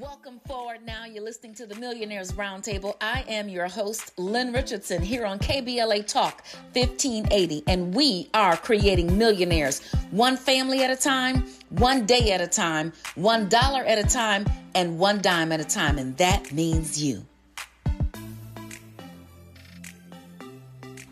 Welcome forward now. You're listening to the Millionaires Roundtable. I am your host, Lynn Richardson, here on KBLA Talk 1580, and we are creating millionaires one family at a time, one day at a time, one dollar at a time, and one dime at a time, and that means you.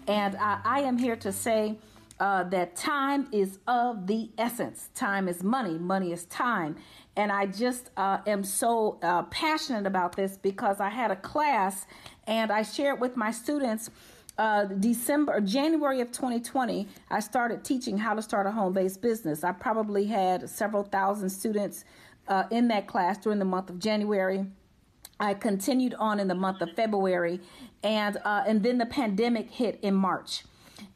And I am here to say, uh, that time is of the essence. Time is money, money is time. And I just uh, am so uh, passionate about this because I had a class and I shared with my students. Uh, December, January of 2020, I started teaching how to start a home based business. I probably had several thousand students uh, in that class during the month of January. I continued on in the month of February, and uh, and then the pandemic hit in March.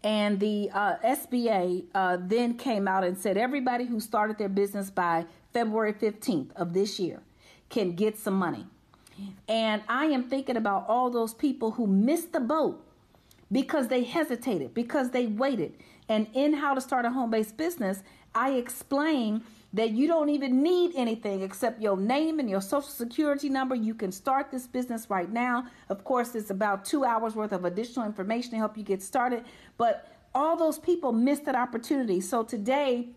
And the uh, SBA uh, then came out and said everybody who started their business by February 15th of this year can get some money. And I am thinking about all those people who missed the boat because they hesitated, because they waited. And in How to Start a Home Based Business, I explain that you don't even need anything except your name and your social security number. You can start this business right now. Of course, it's about two hours worth of additional information to help you get started. But all those people missed that opportunity. So today,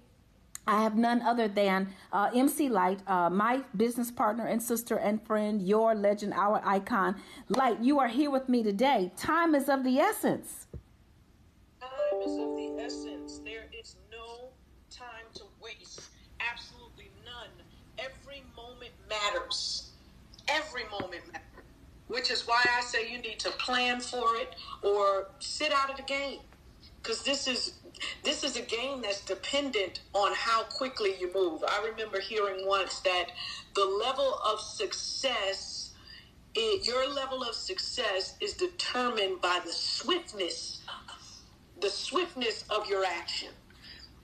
I have none other than uh, MC Lyte, uh, my business partner and sister and friend, your legend, our icon. Lyte, you are here with me today. Time is of the essence. Time is of the essence. There is no time to waste. Absolutely none. Every moment matters. Every moment matters. Which is why I say you need to plan for it or sit out of the game. Because this is this is a game that's dependent on how quickly you move. I remember hearing once that the level of success, it, your level of success is determined by the swiftness, the swiftness of your action.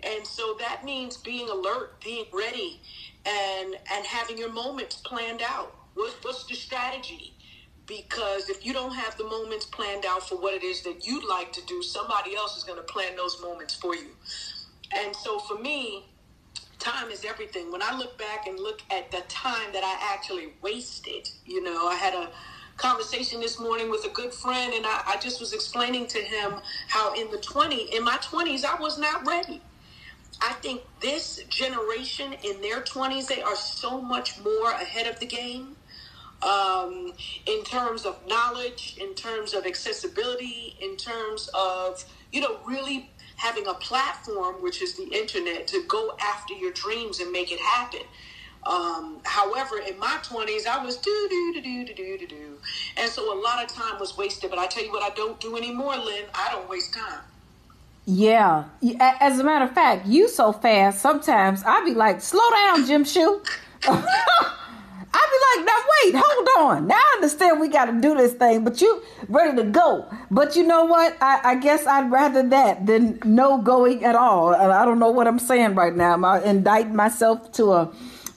And so that means being alert, being ready, and and having your moments planned out. What, what's the strategy? Because if you don't have the moments planned out for what it is that you'd like to do, somebody else is going to plan those moments for you. And so for me, time is everything. When I look back and look at the time that I actually wasted, you know, I had a conversation this morning with a good friend and I, I just was explaining to him how in the 20 in my 20s I was not ready. I think this generation in their 20s they are so much more ahead of the game um, in terms of knowledge, in terms of accessibility, in terms of, you know, really having a platform, which is the internet, to go after your dreams and make it happen. Um, however, in my 20s, I was do, do, do, do, do, do, do, do. And so a lot of time was wasted. But I tell you what, I don't do anymore, Lynn. I don't waste time. Yeah. As a matter of fact, you so fast, sometimes i be like, slow down, Jim Shoe. I'd be like, now wait, hold on. Now I understand we got to do this thing, but you ready to go. But you know what? I, I guess I'd rather that than no going at all. I don't know what I'm saying right now. I'm indicting myself to a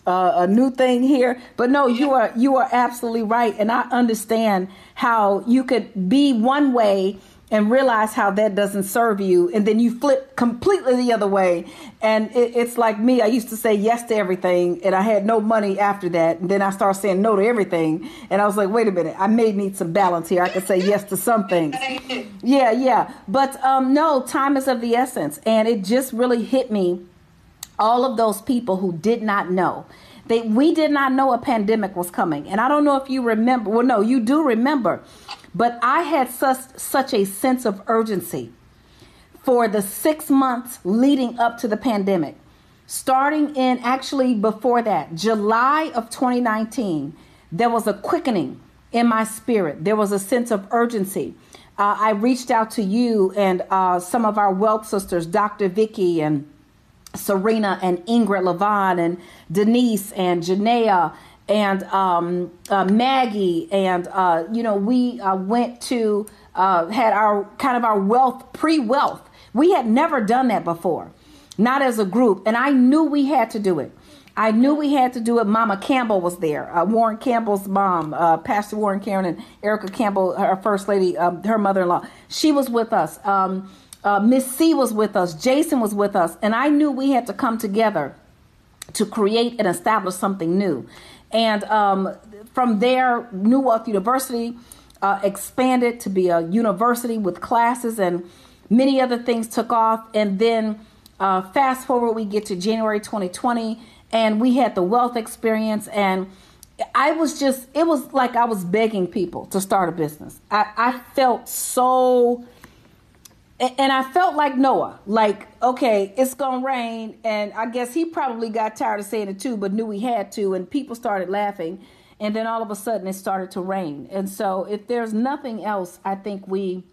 uh, a new thing here. But no, you are you are absolutely right, and I understand how you could be one way and realize how that doesn't serve you and then you flip completely the other way and it, it's like me i used to say yes to everything and i had no money after that and then i started saying no to everything and i was like wait a minute i may need some balance here i could say yes to some things yeah yeah but um, no time is of the essence and it just really hit me all of those people who did not know they, we did not know a pandemic was coming. And I don't know if you remember. Well, no, you do remember. But I had such, such a sense of urgency for the six months leading up to the pandemic. Starting in actually before that, July of 2019, there was a quickening in my spirit. There was a sense of urgency. Uh, I reached out to you and uh, some of our wealth sisters, Dr. Vicky and Serena and Ingrid Levon and Denise and Janaea and um, uh, Maggie and uh, you know we uh, went to uh, had our kind of our wealth pre-wealth. We had never done that before, not as a group, and I knew we had to do it. I knew we had to do it. Mama Campbell was there. Uh, Warren Campbell's mom, uh, Pastor Warren Karen and Erica Campbell, her first lady, um, her mother-in-law. She was with us. Um, Miss C was with us, Jason was with us, and I knew we had to come together to create and establish something new. And um, from there, New Wealth University uh, expanded to be a university with classes and many other things took off. And then uh, fast forward, we get to January 2020, and we had the wealth experience. And I was just, it was like I was begging people to start a business. I, I felt so and I felt like Noah, like, okay, it's gonna rain. And I guess he probably got tired of saying it too, but knew he had to. And people started laughing. And then all of a sudden it started to rain. And so, if there's nothing else, I think we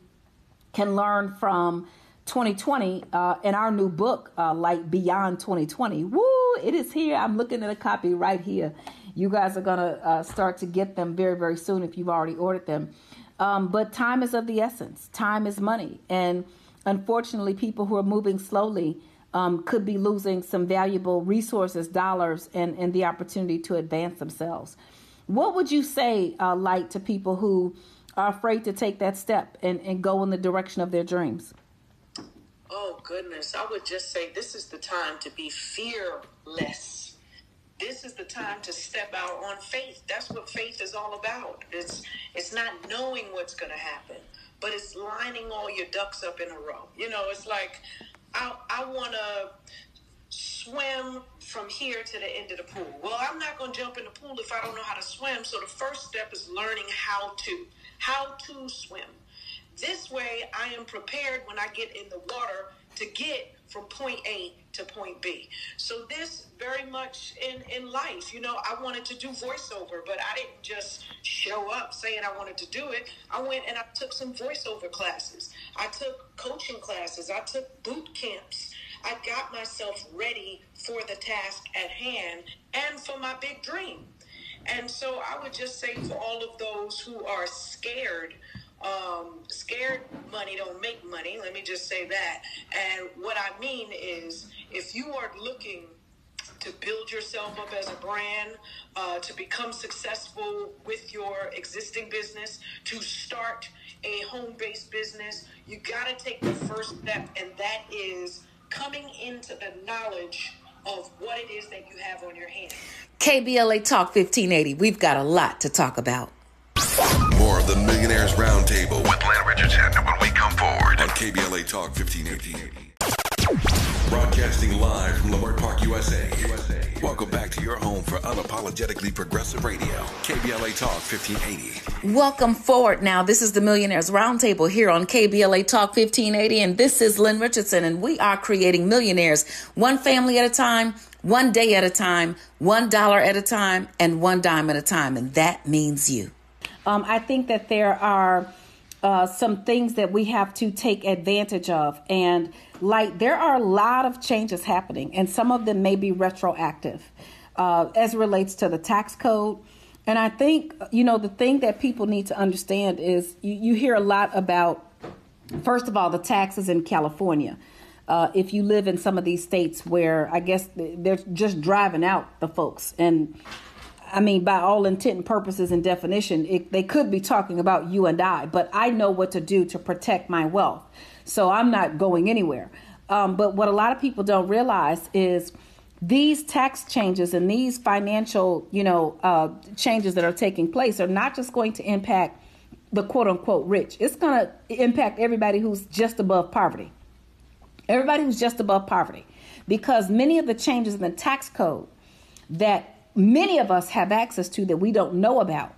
can learn from 2020 uh, in our new book, uh, Light Beyond 2020. Woo, it is here. I'm looking at a copy right here. You guys are gonna uh, start to get them very, very soon if you've already ordered them. Um, but time is of the essence. Time is money. And unfortunately, people who are moving slowly um, could be losing some valuable resources, dollars, and, and the opportunity to advance themselves. What would you say, uh, Lyte, to people who are afraid to take that step and, and go in the direction of their dreams? Oh, goodness. I would just say this is the time to be fearless this is the time to step out on faith. That's what faith is all about. It's it's not knowing what's going to happen, but it's lining all your ducks up in a row. You know, it's like I I want to swim from here to the end of the pool. Well, I'm not going to jump in the pool if I don't know how to swim. So the first step is learning how to how to swim. This way, I am prepared when I get in the water to get from point A to point B. So this very much in in life, you know, I wanted to do voiceover, but I didn't just show up saying I wanted to do it. I went and I took some voiceover classes. I took coaching classes. I took boot camps. I got myself ready for the task at hand and for my big dream. And so I would just say for all of those who are scared um, scared money don't make money. Let me just say that. And what I mean is, if you are looking to build yourself up as a brand, uh, to become successful with your existing business, to start a home based business, you got to take the first step, and that is coming into the knowledge of what it is that you have on your hands. KBLA Talk 1580, we've got a lot to talk about. More of the Millionaires Roundtable with Lynn Richardson when we come forward on KBLA Talk 1580. Broadcasting live from Leimert Park, USA. Welcome back to your home for unapologetically progressive radio, KBLA Talk 1580. Welcome forward now. This is the Millionaires Roundtable here on KBLA Talk 1580, and this is Lynn Richardson, and we are creating millionaires one family at a time, one day at a time, one dollar at a time, and one dime at a time, and that means you. Um, I think that there are uh, some things that we have to take advantage of. And like there are a lot of changes happening, and some of them may be retroactive uh, as relates to the tax code. And I think, you know, the thing that people need to understand is you, you hear a lot about, first of all, the taxes in California. Uh, if you live in some of these states where I guess they're just driving out the folks and I mean, by all intent and purposes and definition, it, they could be talking about you and I, but I know what to do to protect my wealth. So I'm not going anywhere. Um, but what a lot of people don't realize is these tax changes and these financial, you know, uh, changes that are taking place are not just going to impact the quote unquote rich. It's going to impact everybody who's just above poverty. Everybody who's just above poverty. Because many of the changes in the tax code that many of us have access to that we don't know about.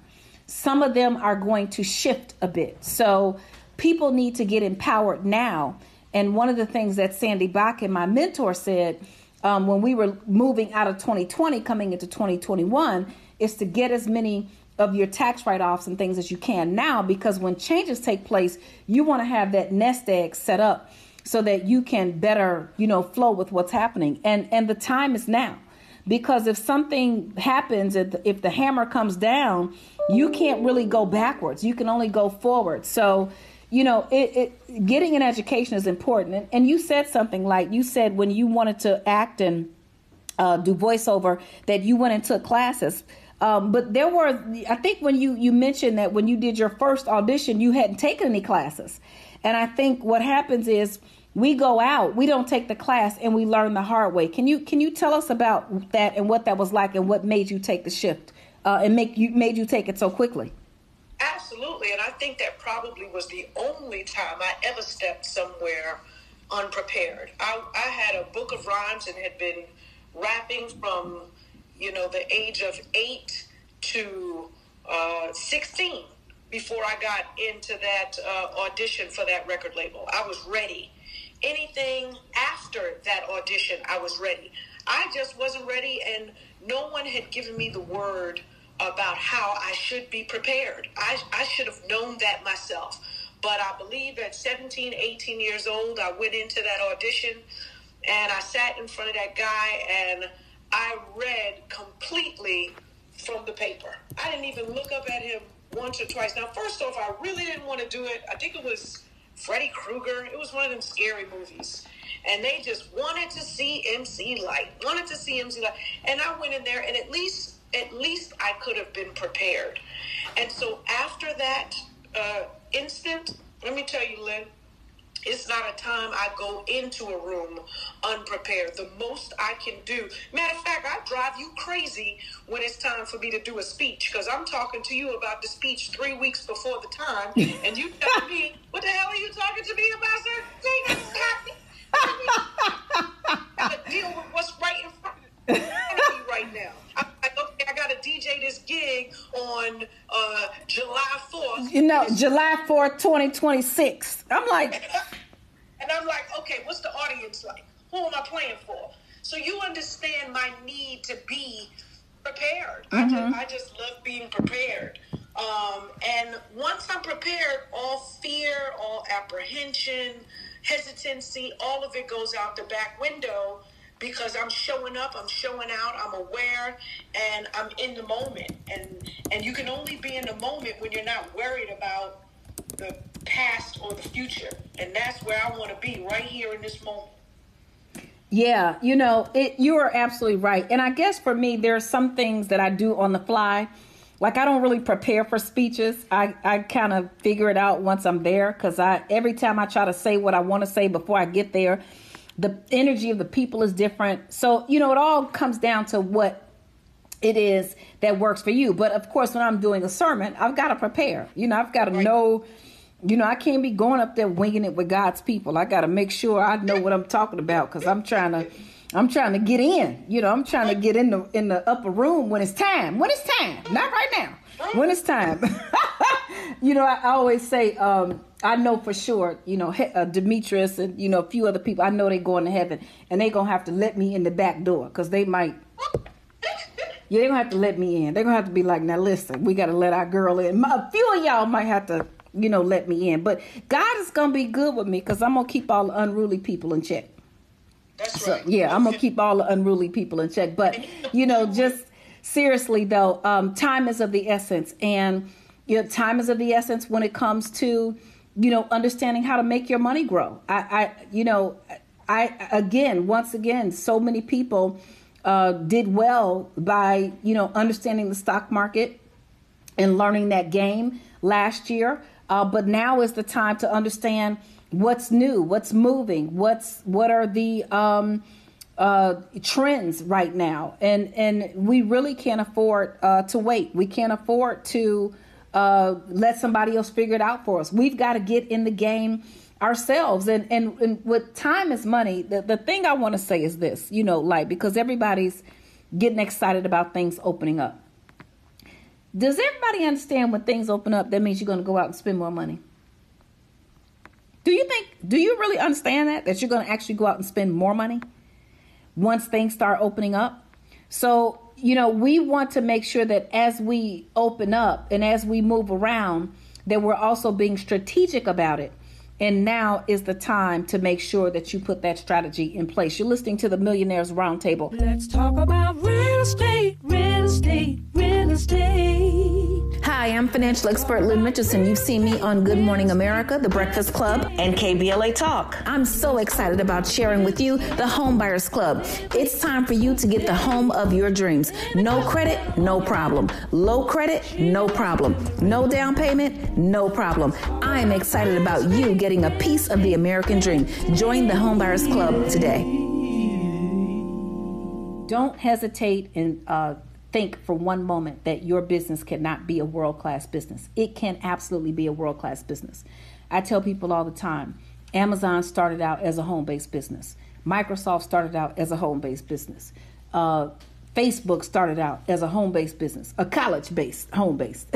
Some of them are going to shift a bit. So people need to get empowered now. And one of the things that Sandy Bach and my mentor said um, when we were moving out of 2020, coming into 2021, is to get as many of your tax write-offs and things as you can now because when changes take place you want to have that nest egg set up so that you can better you know flow with what's happening and and the time is now because if something happens if the, if the hammer comes down you can't really go backwards. You can only go forward. So you know it, it getting an education is important. And, and, you said something like you said when you wanted to act and uh, do voiceover that you went and took classes. Um, but there were i think when you you mentioned that when you did your first audition you hadn't taken any classes. And i think what happens is we go out we don't take the class and we learn the hard way can you can you tell us about that and what that was like and what made you take the shift uh, and make you made you take it so quickly? Absolutely, and I think that probably was the only time I ever stepped somewhere unprepared. I, I had a book of rhymes and had been rapping from, you know, the age of eight to uh, 16 before I got into that uh, audition for that record label. I was ready. Anything after that audition, I was ready. I just wasn't ready, and no one had given me the word about how I should be prepared. I, I should have known that myself. But I believe at 17, 18 years old, I went into that audition and I sat in front of that guy and I read completely from the paper. I didn't even look up at him once or twice. Now, first off, I really didn't want to do it. I think it was Freddy Krueger. It was one of them scary movies. And they just wanted to see MC Lyte, wanted to see MC Lyte. And I went in there and at least, at least I could have been prepared. And so after that uh, instant, let me tell you, Lynn, it's not a time I go into a room unprepared. The most I can do. Matter of fact, I drive you crazy when it's time for me to do a speech because I'm talking to you about the speech three weeks before the time, and you tell me, "What the hell are you talking to me about, sir?" I got to deal with what's right in front right now. I'm like, okay, I got to DJ this gig on uh, July 4th. You know, July 4th, 2026. I'm like, And I'm like, okay, what's the audience like? Who am I playing for? So you understand my need to be prepared. I, just, I just love being prepared. Um, and once I'm prepared, all fear, all apprehension, hesitancy, all of it goes out the back window because I'm showing up, I'm showing out, I'm aware, and I'm in the moment. And and you can only be in the moment when you're not worried about the past or the future. And that's where I want to be right here in this moment. Yeah, you know, it you are absolutely right. And I guess for me there are some things that I do on the fly. Like I don't really prepare for speeches. I I kind of figure it out once I'm there cuz I every time I try to say what I want to say before I get there, the energy of the people is different. So, you know, it all comes down to what it is that works for you. But of course, when I'm doing a sermon, I've got to prepare. You know, I've got to know you know, I can't be going up there winging it with God's people. I got to make sure I know what I'm talking about because I'm trying to, I'm trying to get in. You know, I'm trying to get in the in the upper room when it's time. When it's time, not right now. When it's time. you know, I, I always say, um, I know for sure. You know, uh, Demetrius and you know a few other people. I know they going to heaven, and they gonna have to let me in the back door because they might. Yeah, they're gonna have to let me in. They're gonna have to be like, now listen, we gotta let our girl in. A few of y'all might have to you know, let me in. But God is gonna be good with me because I'm gonna keep all the unruly people in check. That's So right. yeah, I'm gonna keep all the unruly people in check. But you know, just seriously though, um, time is of the essence, and you know, time is of the essence when it comes to you know understanding how to make your money grow. I, I you know, I again, once again, so many people uh, did well by you know understanding the stock market and learning that game last year. Uh, but now is the time to understand what's new, what's moving, what's what are the um, uh, trends right now, and and we really can't afford uh, to wait. We can't afford to uh, let somebody else figure it out for us. We've got to get in the game ourselves. And and, and with time is money. The the thing I want to say is this, you know, like because everybody's getting excited about things opening up. Does everybody understand when things open up, that means you're going to go out and spend more money? Do you think, do you really understand that? That you're going to actually go out and spend more money once things start opening up? So, you know, we want to make sure that as we open up and as we move around, that we're also being strategic about it. And now is the time to make sure that you put that strategy in place. You're listening to the Millionaires Roundtable. Let's talk about real estate, real estate, real estate. Hi, I'm financial expert Lynn Richardson. You've seen me on Good Morning America, The Breakfast Club, and KBLA Talk. I'm so excited about sharing with you the Home Buyers Club. It's time for you to get the home of your dreams. No credit, no problem. Low credit, no problem. No down payment, no problem. I am excited about you getting a piece of the American dream. Join the Home Buyers Club today. don't hesitate and uh, think for one moment that your business cannot be a world class business. It can absolutely be a world class business. I tell people all the time Amazon started out as a home based business, Microsoft started out as a home based business. Uh, Facebook started out as a home based business, a college based, home based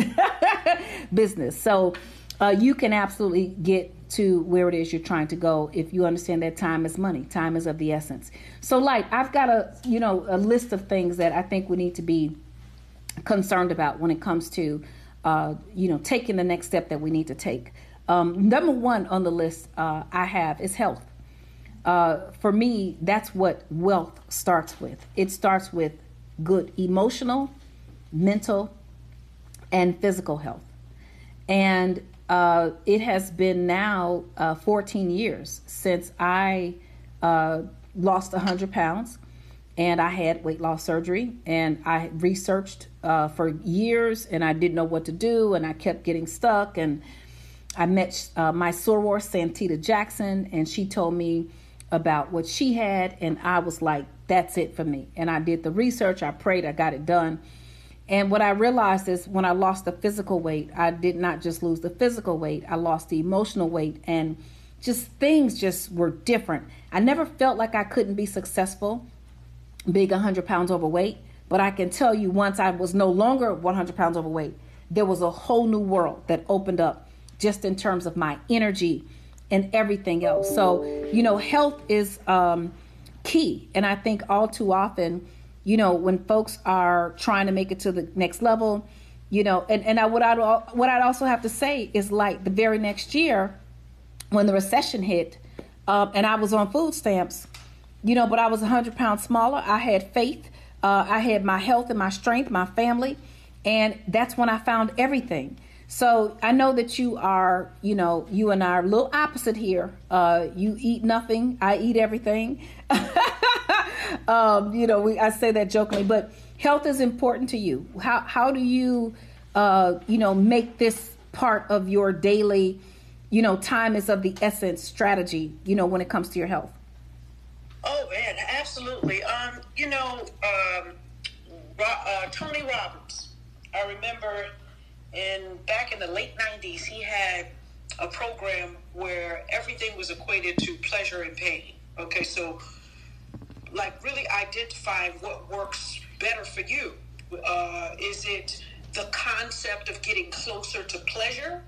business. So uh, you can absolutely get to where it is you're trying to go if you understand that time is money. Time is of the essence. So, like, I've got a you know a list of things that I think we need to be concerned about when it comes to uh, you know taking the next step that we need to take. Um, number one on the list uh, I have is health. Uh, for me, that's what wealth starts with. It starts with good emotional, mental, and physical health. And uh, it has been now uh, 14 years since I uh, lost 100 pounds and I had weight loss surgery. And I researched uh, for years and I didn't know what to do and I kept getting stuck. And I met uh, my soror, Santita Jackson, and she told me about what she had. And I was like, that's it for me. And I did the research, I prayed, I got it done. And what I realized is when I lost the physical weight, I did not just lose the physical weight, I lost the emotional weight and just things just were different. I never felt like I couldn't be successful being 100 pounds overweight, but I can tell you once I was no longer 100 pounds overweight, there was a whole new world that opened up just in terms of my energy and everything else. So, you know, health is um, key. And I think all too often, you know, when folks are trying to make it to the next level, you know, and, and I, what, I'd, what I'd also have to say is like the very next year when the recession hit um, and I was on food stamps, you know, but I was 100 pounds smaller. I had faith. Uh, I had my health and my strength, my family. And that's when I found everything. So I know that you are, you know, you and I are a little opposite here. Uh, you eat nothing, I eat everything. um, you know, we I say that jokingly, but health is important to you. How how do you, uh, you know, make this part of your daily, you know, time is of the essence strategy. You know, when it comes to your health. Oh man, absolutely. Um, you know, um, uh, Tony Robbins. I remember in back in the late 90s he had a program where everything was equated to pleasure and pain okay so like really identifying what works better for you. Uh, is it the concept of getting closer to pleasure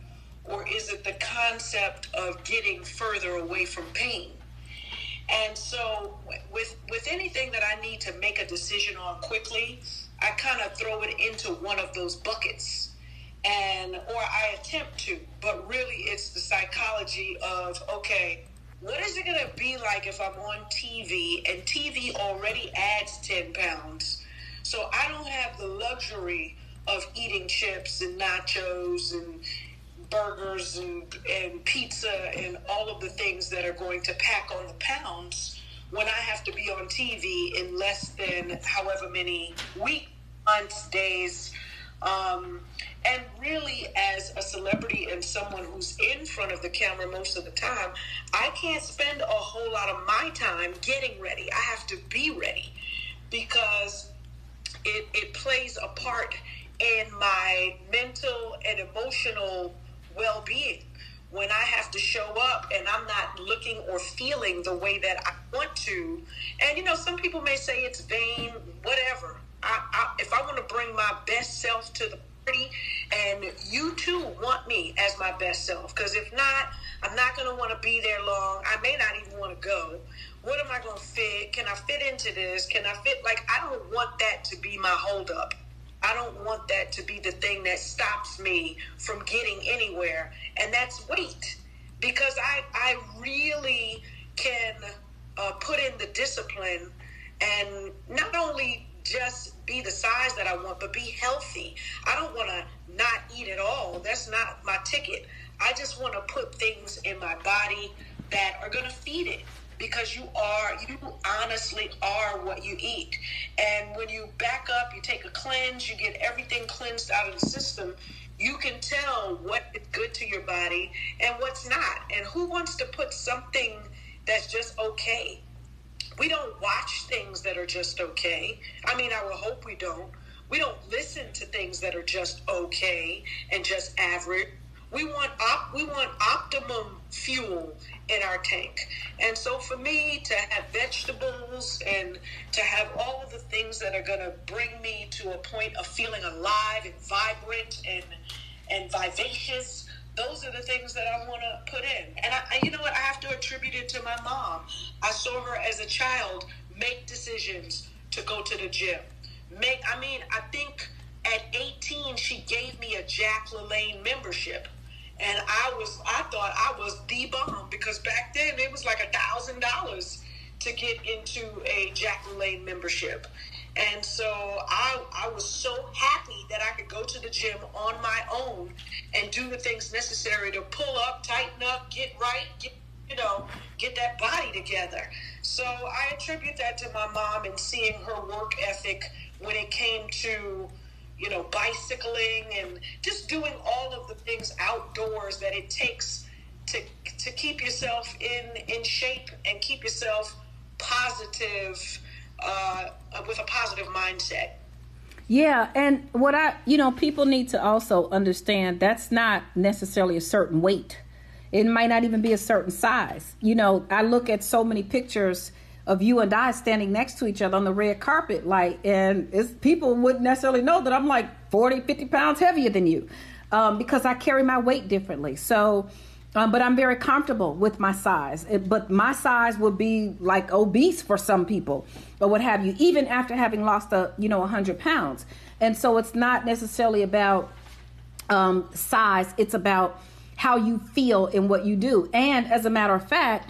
or is it the concept of getting further away from pain? And so with with anything that i need to make a decision on quickly i kind of throw it into one of those buckets and or I attempt to, but really it's the psychology of okay, what is it going to be like if I'm on TV and TV already adds 10 pounds? So I don't have the luxury of eating chips and nachos and burgers and, and pizza and all of the things that are going to pack on the pounds when I have to be on TV in less than however many weeks, months, days. Um, and really, as a celebrity and someone who's in front of the camera most of the time, I can't spend a whole lot of my time getting ready. I have to be ready because it, it plays a part in my mental and emotional well being. When I have to show up and I'm not looking or feeling the way that I want to. And, you know, some people may say it's vain, whatever. I, I, if I want to bring my best self to the party, and you too want me as my best self. Because if not, I'm not going to want to be there long. I may not even want to go. What am I going to fit? Can I fit into this? Can I fit? Like, I don't want that to be my holdup. I don't want that to be the thing that stops me from getting anywhere. And that's weight. Because I, I really can uh, put in the discipline and not only just be the size that I want, but be healthy. I don't want to not eat at all. That's not my ticket. I just want to put things in my body that are going to feed it because you are you honestly are what you eat and when you back up you take a cleanse you get everything cleansed out of the system you can tell what is good to your body and what's not and who wants to put something that's just okay we don't watch things that are just okay. I mean, I would hope we don't. We don't listen to things that are just okay and just average. We want op- we want optimum fuel in our tank. And so for me to have vegetables and to have all of the things that are going to bring me to a point of feeling alive and vibrant and and vivacious those are the things that I want to put in. And I, you know what? I have to attribute it to my mom. I saw her as a child make decisions to go to the gym. Make, I mean, I think at 18 she gave me a Jack LaLanne membership and I was I thought I was the bomb because back then it was like a thousand dollars to get into a Jack LaLanne membership. And so I, I was so happy that I could go to the gym on my own and do the things necessary to pull up, tighten up, get right, get you know, get that body together. So I attribute that to my mom and seeing her work ethic when it came to you know, bicycling and just doing all of the things outdoors that it takes to to keep yourself in in shape and keep yourself positive uh, with a positive mindset. Yeah, and what I, you know, people need to also understand that's not necessarily a certain weight. It might not even be a certain size. You know, I look at so many pictures of you and I standing next to each other on the red carpet, like, and it's people wouldn't necessarily know that I'm like 40, 50 pounds heavier than you um, because I carry my weight differently. So, um, but I'm very comfortable with my size. It, but my size would be like obese for some people, or what have you, even after having lost a you know 100 pounds. And so it's not necessarily about um, size; it's about how you feel in what you do. And as a matter of fact,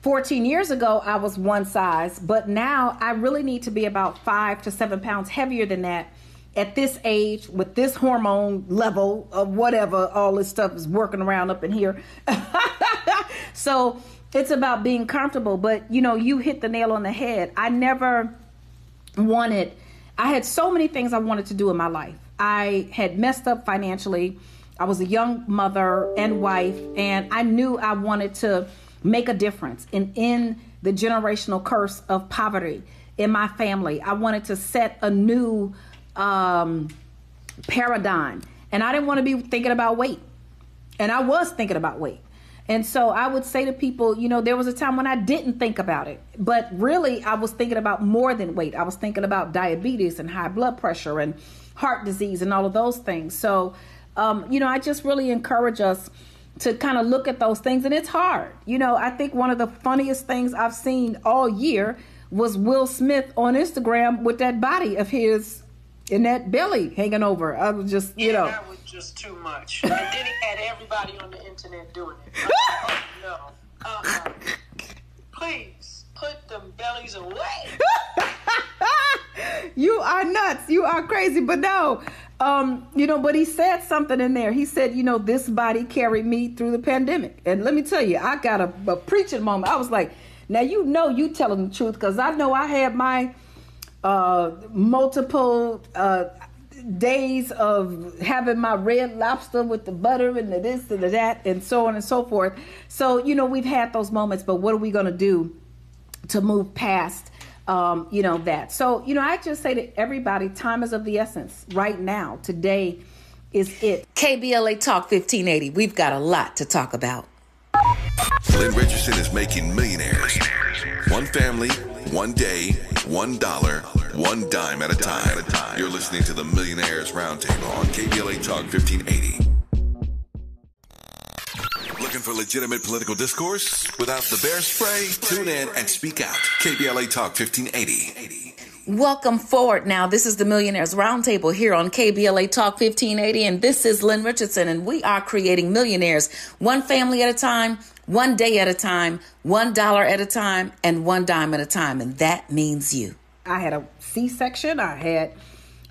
14 years ago, I was one size, but now I really need to be about five to seven pounds heavier than that at this age with this hormone level of whatever all this stuff is working around up in here. so it's about being comfortable, but you know, you hit the nail on the head. I never wanted, I had so many things I wanted to do in my life. I had messed up financially. I was a young mother and wife, and I knew I wanted to make a difference and end the generational curse of poverty in my family. I wanted to set a new um, paradigm. And I didn't want to be thinking about weight. And I was thinking about weight. And so I would say to people, you know, there was a time when I didn't think about it, but really I was thinking about more than weight. I was thinking about diabetes and high blood pressure and heart disease and all of those things. So, um, you know, I just really encourage us to kind of look at those things and it's hard. You know, I think one of the funniest things I've seen all year was Will Smith on Instagram with that body of his and that belly hanging over. I was just, you yeah, know. that was just too much. and then he had everybody on the internet doing it. Like, oh, no. Uh-uh. Please put them bellies away. you are nuts. You are crazy. But no, um, you know, but he said something in there. He said, you know, this body carried me through the pandemic. And let me tell you, I got a, a preaching moment. I was like, now you know you telling the truth because I know I had my uh, multiple uh, days of having my red lobster with the butter and the this and the that and so on and so forth. So, you know, we've had those moments, but what are we going to do to move past um, you know, that. So, you know, I just say to everybody, time is of the essence right now. Today is it. KBLA Talk 1580. We've got a lot to talk about. Lynn Richardson is making millionaires. One family, one day, one dollar, one dime at a time. You're listening to the Millionaires Roundtable on KBLA Talk 1580. Looking for legitimate political discourse without the bear spray? Tune in and speak out. KBLA Talk 1580. Welcome forward now. This is the Millionaires Roundtable here on KBLA Talk 1580, and this is Lynn Richardson, and we are creating millionaires one family at a time, one day at a time, one dollar at a time, and one dime at a time, and that means you. I had a C section. I had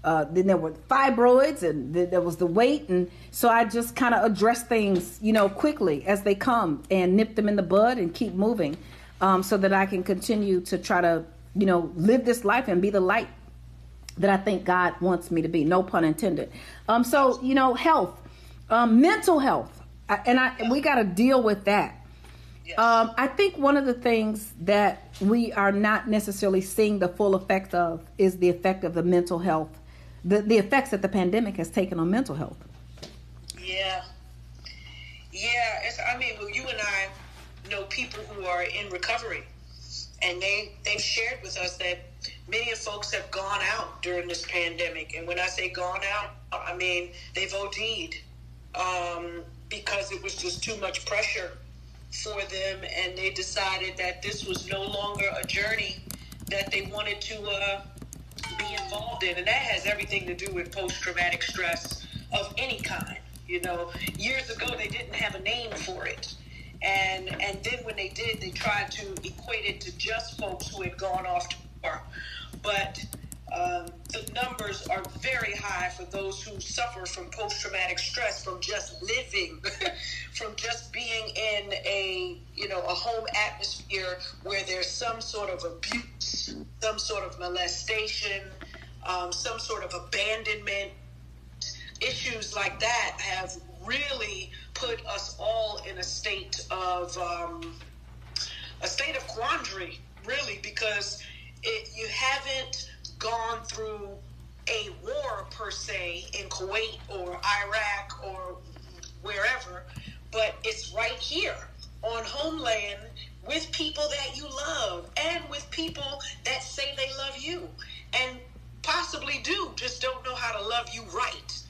uh, then there were fibroids, and then there was the weight, and so I just kind of address things, you know, quickly as they come and nip them in the bud and keep moving, um, so that I can continue to try to, you know, live this life and be the light that I think God wants me to be. No pun intended. Um, so you know, health, um, mental health, I, and I we got to deal with that. Um, I think one of the things that we are not necessarily seeing the full effect of is the effect of the mental health the, the effects that the pandemic has taken on mental health. Yeah. Yeah, it's, I mean, well, you and I know people who are in recovery, and they they've shared with us that many of folks have gone out during this pandemic. And when I say gone out, I mean they've OD'd um, because it was just too much pressure for them, and they decided that this was no longer a journey that they wanted to uh, be involved in, and that has everything to do with post traumatic stress of any kind. You know, years ago they didn't have a name for it. And and then when they did, they tried to equate it to just folks who had gone off to war. But um, the numbers are very high for those who suffer from post-traumatic stress from just living, from just being in a you know a home atmosphere where there's some sort of abuse, some sort of molestation, um, some sort of abandonment. Issues like that have really put us all in a state of um, a state of quandary, really, because it, you haven't gone through a war per se in Kuwait or Iraq or wherever, but it's right here on homeland with people that you love and with people that say they love you and possibly do, just don't know how to love you right.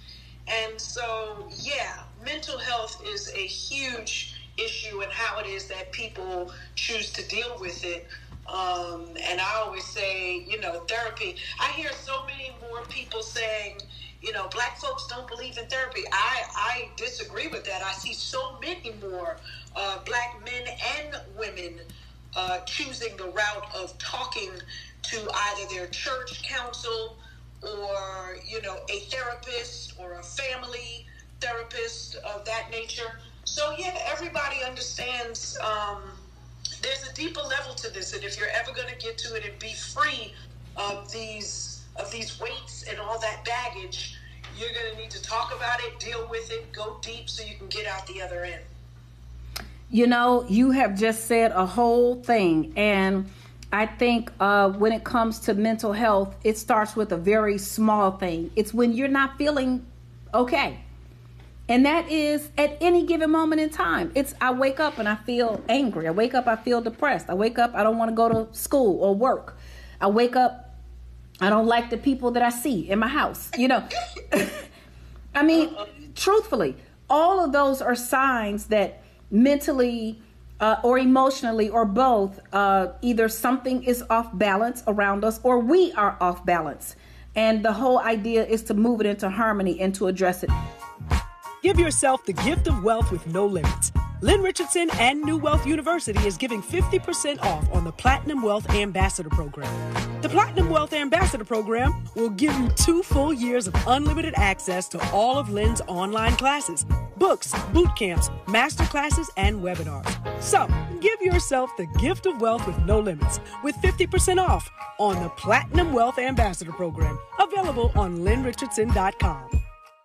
And so, yeah, mental health is a huge issue and how it is that people choose to deal with it. Um, and I always say, you know, therapy. I hear so many more people saying, you know, black folks don't believe in therapy. I, I disagree with that. I see so many more uh, black men and women uh, choosing the route of talking to either their church council or, you know, a therapist or a family therapist of that nature. So, yeah, everybody understands. Um, there's a deeper level to this, and if you're ever going to get to it and be free of these of these weights and all that baggage, you're going to need to talk about it, deal with it, go deep, so you can get out the other end. You know, you have just said a whole thing, and I think uh, when it comes to mental health, it starts with a very small thing. It's when you're not feeling okay. And that is at any given moment in time. It's I wake up and I feel angry. I wake up, I feel depressed. I wake up, I don't want to go to school or work. I wake up, I don't like the people that I see in my house. You know, I mean, truthfully, all of those are signs that mentally uh, or emotionally or both, uh, either something is off balance around us or we are off balance. And the whole idea is to move it into harmony and to address it. Give yourself the gift of wealth with no limits. Lynn Richardson and New Wealth University is giving 50% off on the Platinum Wealth Ambassador Program. The Platinum Wealth Ambassador Program will give you two full years of unlimited access to all of Lynn's online classes, books, boot camps, master classes, and webinars. So, give yourself the gift of wealth with no limits with 50% off on the Platinum Wealth Ambassador Program, available on lynnrichardson.com.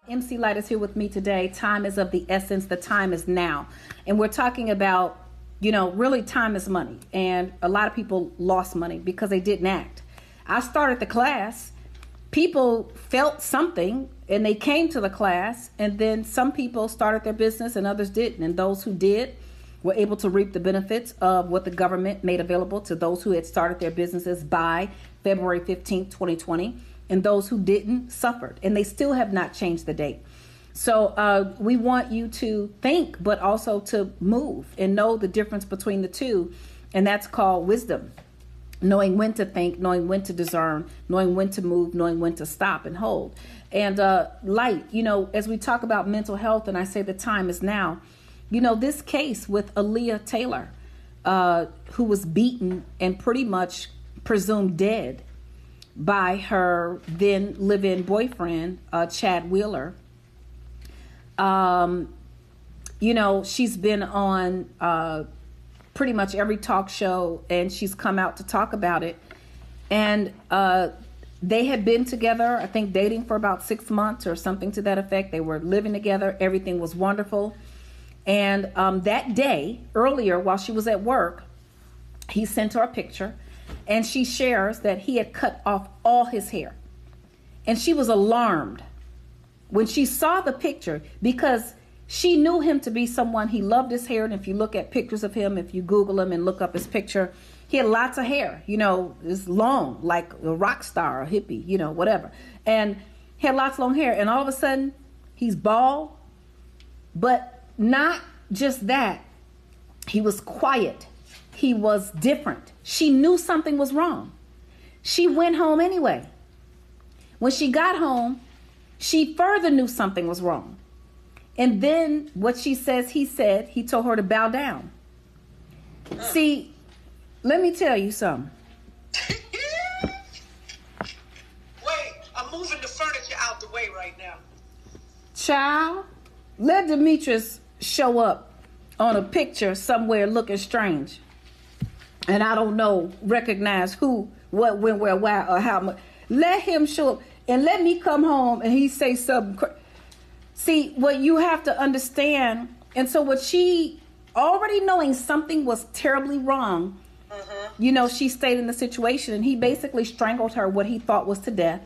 MC Lyte is here with me today. Time is of the essence. The time is now. And we're talking about, you know, really time is money. And a lot of people lost money because they didn't act. I started the class. People felt something and they came to the class. And then some people started their business and others didn't. And those who did were able to reap the benefits of what the government made available to those who had started their businesses by February 15th, 2020 and those who didn't suffered, and they still have not changed the date. So uh, we want you to think, but also to move and know the difference between the two, and that's called wisdom. Knowing when to think, knowing when to discern, knowing when to move, knowing when to stop and hold. And uh, Lyte, you know, as we talk about mental health, and I say the time is now, you know, this case with Aaliyah Taylor, uh, who was beaten and pretty much presumed dead by her then live in boyfriend, uh, Chad Wheeler. Um, you know, she's been on uh, pretty much every talk show and she's come out to talk about it. And uh, they had been together, I think, dating for about six months or something to that effect. They were living together, everything was wonderful. And um, that day, earlier, while she was at work, he sent her a picture and she shares that he had cut off all his hair. And she was alarmed when she saw the picture because she knew him to be someone he loved his hair. And if you look at pictures of him if you google him and look up his picture he had lots of hair you know it's long like a rock star a hippie you know whatever. And he had lots of long hair. And all of a sudden he's bald. But not just that he was quiet he was different she knew something was wrong she went home anyway when she got home she further knew something was wrong and then what she says he said, he told her to bow down. See, let me tell you something. Wait, I'm moving the furniture out the way right now. Child, let Demetrius show up on a picture somewhere looking strange. And I don't know, recognize who, what, when, where, why, or how much. Let him show up and let me come home and he say something. Cra- See, what you have to understand, and so what she already knowing something was terribly wrong, mm-hmm. you know, she stayed in the situation and he basically strangled her what he thought was to death.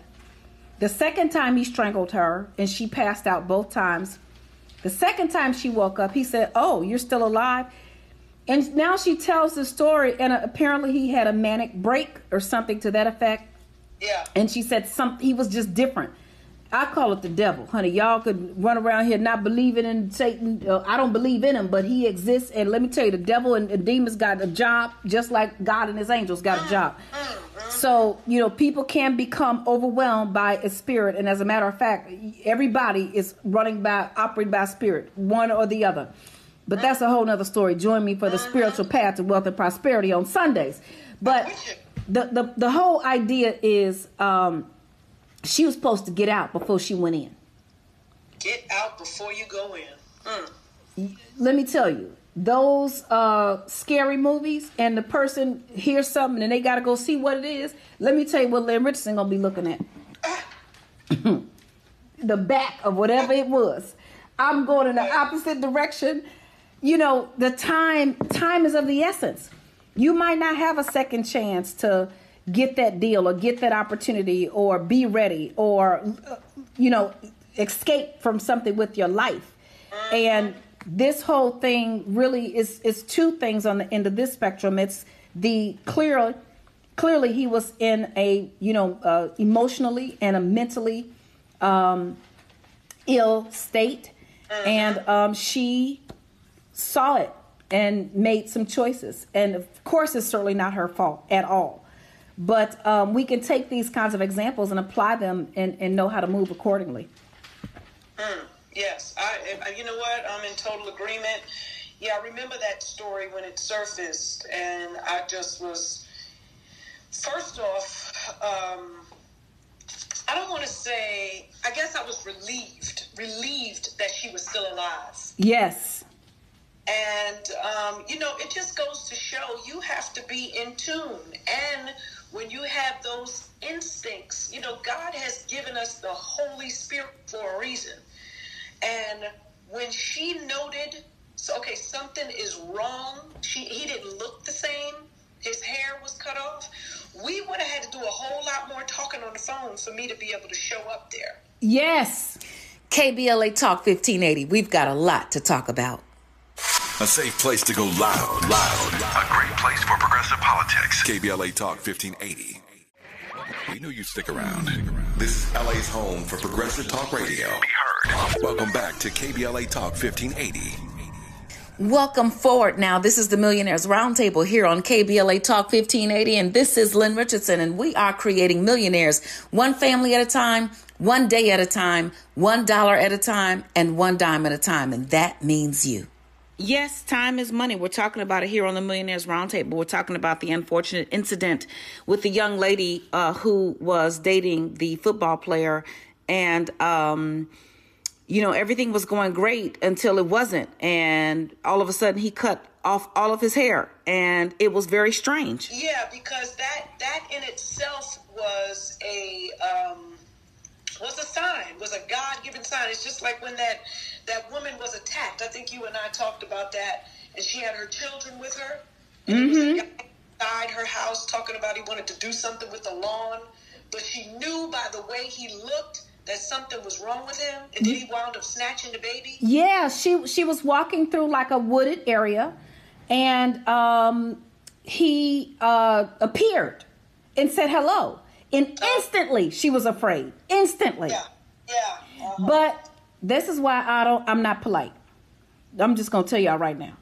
The second time he strangled her and she passed out both times. The second time she woke up, he said, Oh, you're still alive? And now she tells the story, and apparently he had a manic break or something to that effect. Yeah. And she said some he was just different. I call it the devil, honey. Y'all could run around here not believing in Satan. Uh, I don't believe in him, but he exists. And let me tell you, the devil and, and demons got a job, just like God and his angels got a mm, job. Mm, mm. So you know, people can become overwhelmed by a spirit, and as a matter of fact, everybody is running by, operating by spirit, one or the other. But that's a whole nother story. Join me for the spiritual path to wealth and prosperity on Sundays. But the the, the whole idea is. Um, she was supposed to get out before she went in. Get out before you go in. Mm. Let me tell you, those uh, scary movies, and the person hears something and they got to go see what it is. Let me tell you what Lynn Richardson gonna be looking at. the back of whatever it was. I'm going in the opposite direction. You know, the time time is of the essence. You might not have a second chance to get that deal or get that opportunity or be ready or you know escape from something with your life. And this whole thing really is is two things on the end of this spectrum. It's the clear clearly he was in a you know uh, emotionally and a mentally um, ill state. And um, she saw it and made some choices and of course it's certainly not her fault at all but um, we can take these kinds of examples and apply them and, and know how to move accordingly. Mm, yes, I, I- You know what? I'm in total agreement. Yeah, I remember that story when it surfaced, and I just was. First off, um, I don't want to say. I guess I was relieved, relieved that she was still alive. Yes. And, um, you know, it just goes to show you have to be in tune. And when you have those instincts, you know, God has given us the Holy Spirit for a reason. And when she noted, so, okay, something is wrong, she, he didn't look the same, his hair was cut off, we would have had to do a whole lot more talking on the phone for me to be able to show up there. Yes. KBLA Talk 1580. We've got a lot to talk about. A safe place to go loud, loud. A great place for progressive politics. KBLA Talk 1580. We knew you'd stick around. This is LA's home for progressive talk radio. Be heard. Welcome back to KBLA Talk 1580. Welcome forward now. This is the Millionaires Roundtable here on KBLA Talk 1580, and this is Lynn Richardson, and we are creating millionaires one family at a time, one day at a time, one dollar at a time, and one dime at a time, and that means you. Yes, time is money. We're talking about it here on the Millionaires Roundtable. We're talking about the unfortunate incident with the young lady uh, who was dating the football player, and um, you know everything was going great until it wasn't, and all of a sudden he cut off all of his hair, and it was very strange. Yeah, because that that in itself was a um, was a sign, was a God given sign. It's just like when that that woman was attacked. I think you and I talked about that, and she had her children with her. Was inside her house talking about he wanted to do something with the lawn, but she knew by the way he looked that something was wrong with him, and then he wound up snatching the baby. Yeah, she she was walking through like a wooded area, and um, he uh, appeared and said hello, and instantly she was afraid. Instantly, Yeah, yeah. uh-huh. but this is why I don't. I'm not polite. I'm just gonna tell y'all right now.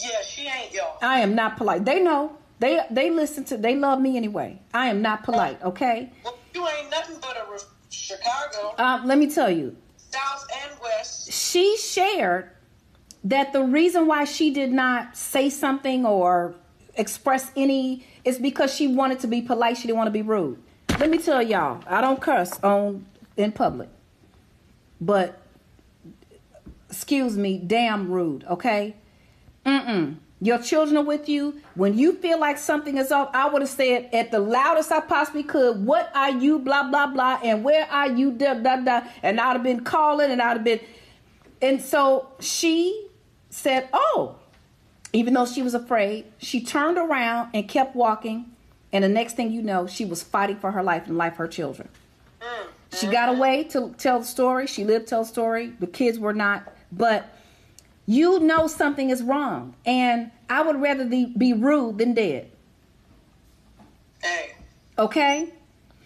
yeah, she ain't y'all. I am not polite. They know. They they listen to. They love me anyway. I am not polite. Okay. Well, you ain't nothing but a re- Chicago, Um, let me tell you. South and West. she shared that the reason why she did not say something or express any is because she wanted to be polite. She didn't want to be rude. Let me tell y'all, I don't curse on in public, but excuse me, damn rude. Okay, mm-mm. Your children are with you. When you feel like something is off, I would have said at the loudest I possibly could, "What are you?" Blah blah blah, and where are you? Da da da. And I'd have been calling, and I'd have been. And so she said, "Oh." Even though she was afraid, she turned around and kept walking. And the next thing you know, she was fighting for her life and life her children. Mm. She got away to tell the story. She lived to tell the story. The kids were not. But you know something is wrong. And I would rather be, be rude than dead. Hey, Okay?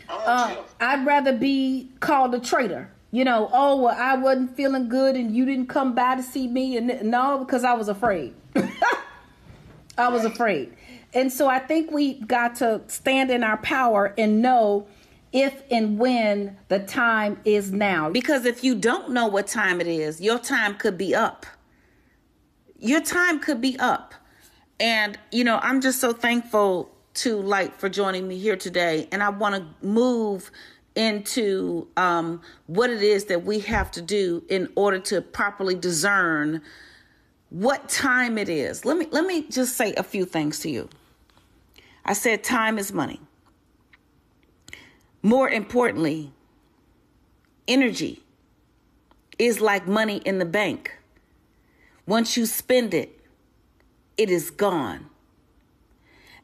Uh. I'd rather be called a traitor. You know, oh, well, I wasn't feeling good and you didn't come by to see me. And no, because I was afraid. I was afraid. And so I think we got to stand in our power and know if and when the time is now. Because if you don't know what time it is, your time could be up. Your time could be up. And, you know, I'm just so thankful to Lyte for joining me here today. And I want to move into um, what it is that we have to do in order to properly discern what time it is. Let me let me just say a few things to you. I said time is money. More importantly, energy is like money in the bank. Once you spend it, it is gone.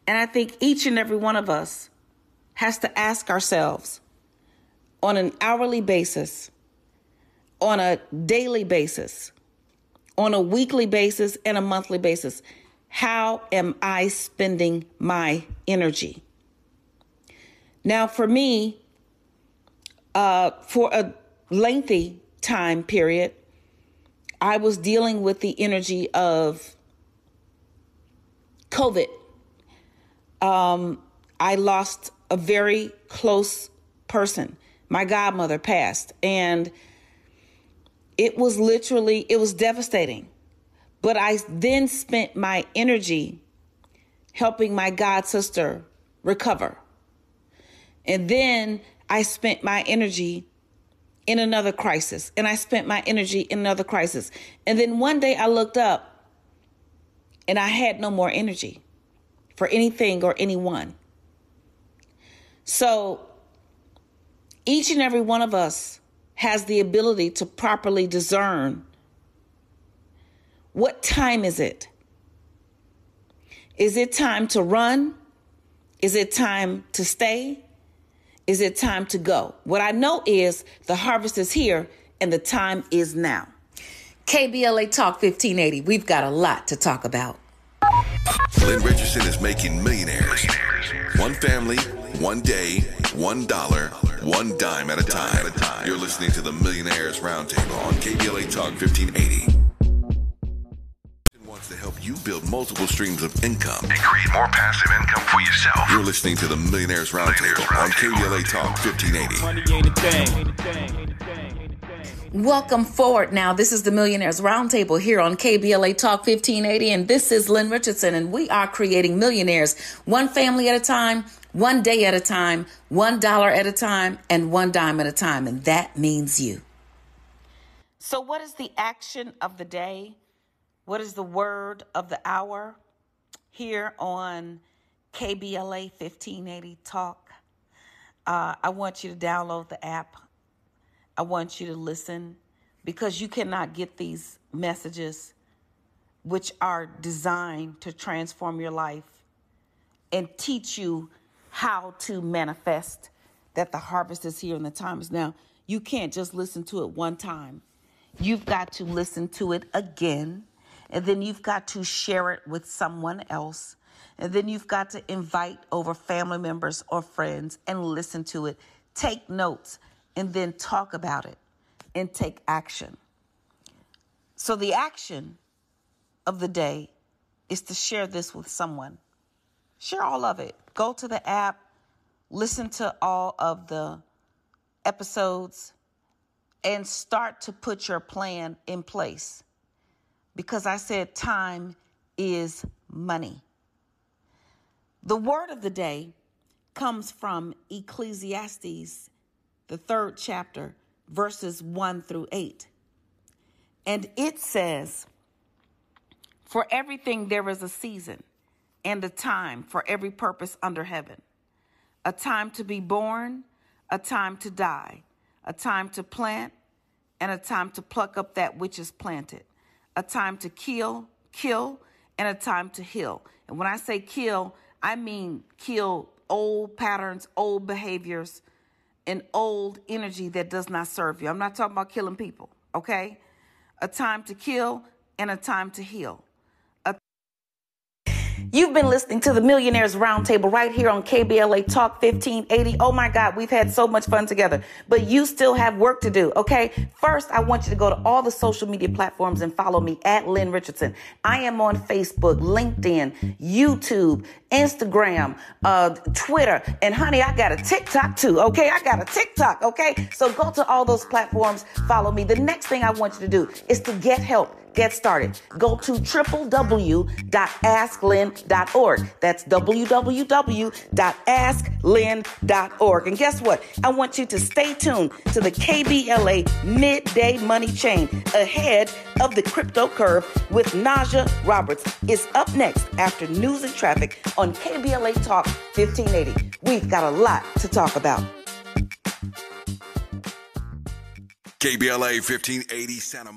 And I think each and every one of us has to ask ourselves on an hourly basis, on a daily basis, on a weekly basis, and a monthly basis how am I spending my energy? Now, for me, uh, for a lengthy time period, I was dealing with the energy of COVID. Um, I lost a very close person. My godmother passed, and it was literally, it was devastating. But I then spent my energy helping my god sister recover. And then I spent my energy in another crisis. And I spent my energy in another crisis. And then one day I looked up and I had no more energy for anything or anyone. So each and every one of us has the ability to properly discern what time is it? Is it time to run? Is it time to stay? Is it time to go? What I know is the harvest is here and the time is now. KBLA Talk 1580. We've got a lot to talk about. Lynn Richardson is making millionaires. One family, one day, one dollar, one dime at a time. You're listening to the Millionaires Roundtable on KBLA Talk 1580. Wants to help you build multiple streams of income. and create more passive income for yourself. You're listening to the Millionaires Roundtable on KBLA Talk 1580. Money ain't a thing. Ain't a thing. Ain't a thing. Ain't a thing. Welcome forward now. This is the Millionaires Roundtable here on KBLA Talk 1580, and this is Lynn Richardson, and we are creating millionaires one family at a time, one day at a time, one dollar at a time, and one dime at a time, and that means you. So, what is the action of the day? What is the word of the hour here on KBLA 1580 Talk? Uh, I want you to download the app. I want you to listen because you cannot get these messages, which are designed to transform your life and teach you how to manifest that the harvest is here and the time is now. You can't just listen to it one time. You've got to listen to it again, and then you've got to share it with someone else. And then you've got to invite over family members or friends and listen to it. Take notes and then talk about it and take action. So, the action of the day is to share this with someone. Share all of it. Go to the app, listen to all of the episodes, and start to put your plan in place. Because I said time is money. The word of the day comes from Ecclesiastes, the third chapter, verses 1 through 8. And it says, For everything there is a season and a time for every purpose under heaven a time to be born, a time to die, a time to plant, and a time to pluck up that which is planted, a time to kill, kill, and a time to heal. And when I say kill, I mean kill old patterns, old behaviors, and old energy that does not serve you. I'm not talking about killing people, okay? A time to kill and a time to heal. You've been listening to the Millionaires Roundtable right here on KBLA Talk 1580. Oh my God, we've had so much fun together, but you still have work to do, okay? First, I want you to go to all the social media platforms and follow me at Lynn Richardson. I am on Facebook, LinkedIn, YouTube, Instagram, uh, Twitter, and honey, I got a TikTok too, okay? I got a TikTok, okay? So go to all those platforms, follow me. The next thing I want you to do is to get help get started. Go to www.asklyn.org. That's www.asklyn.org. And guess what? I want you to stay tuned to the KBLA Midday Money Chain ahead of the crypto curve with Naja Roberts. Is up next after news and traffic on KBLA Talk 1580. We've got a lot to talk about. KBLA 1580 Santa Monica.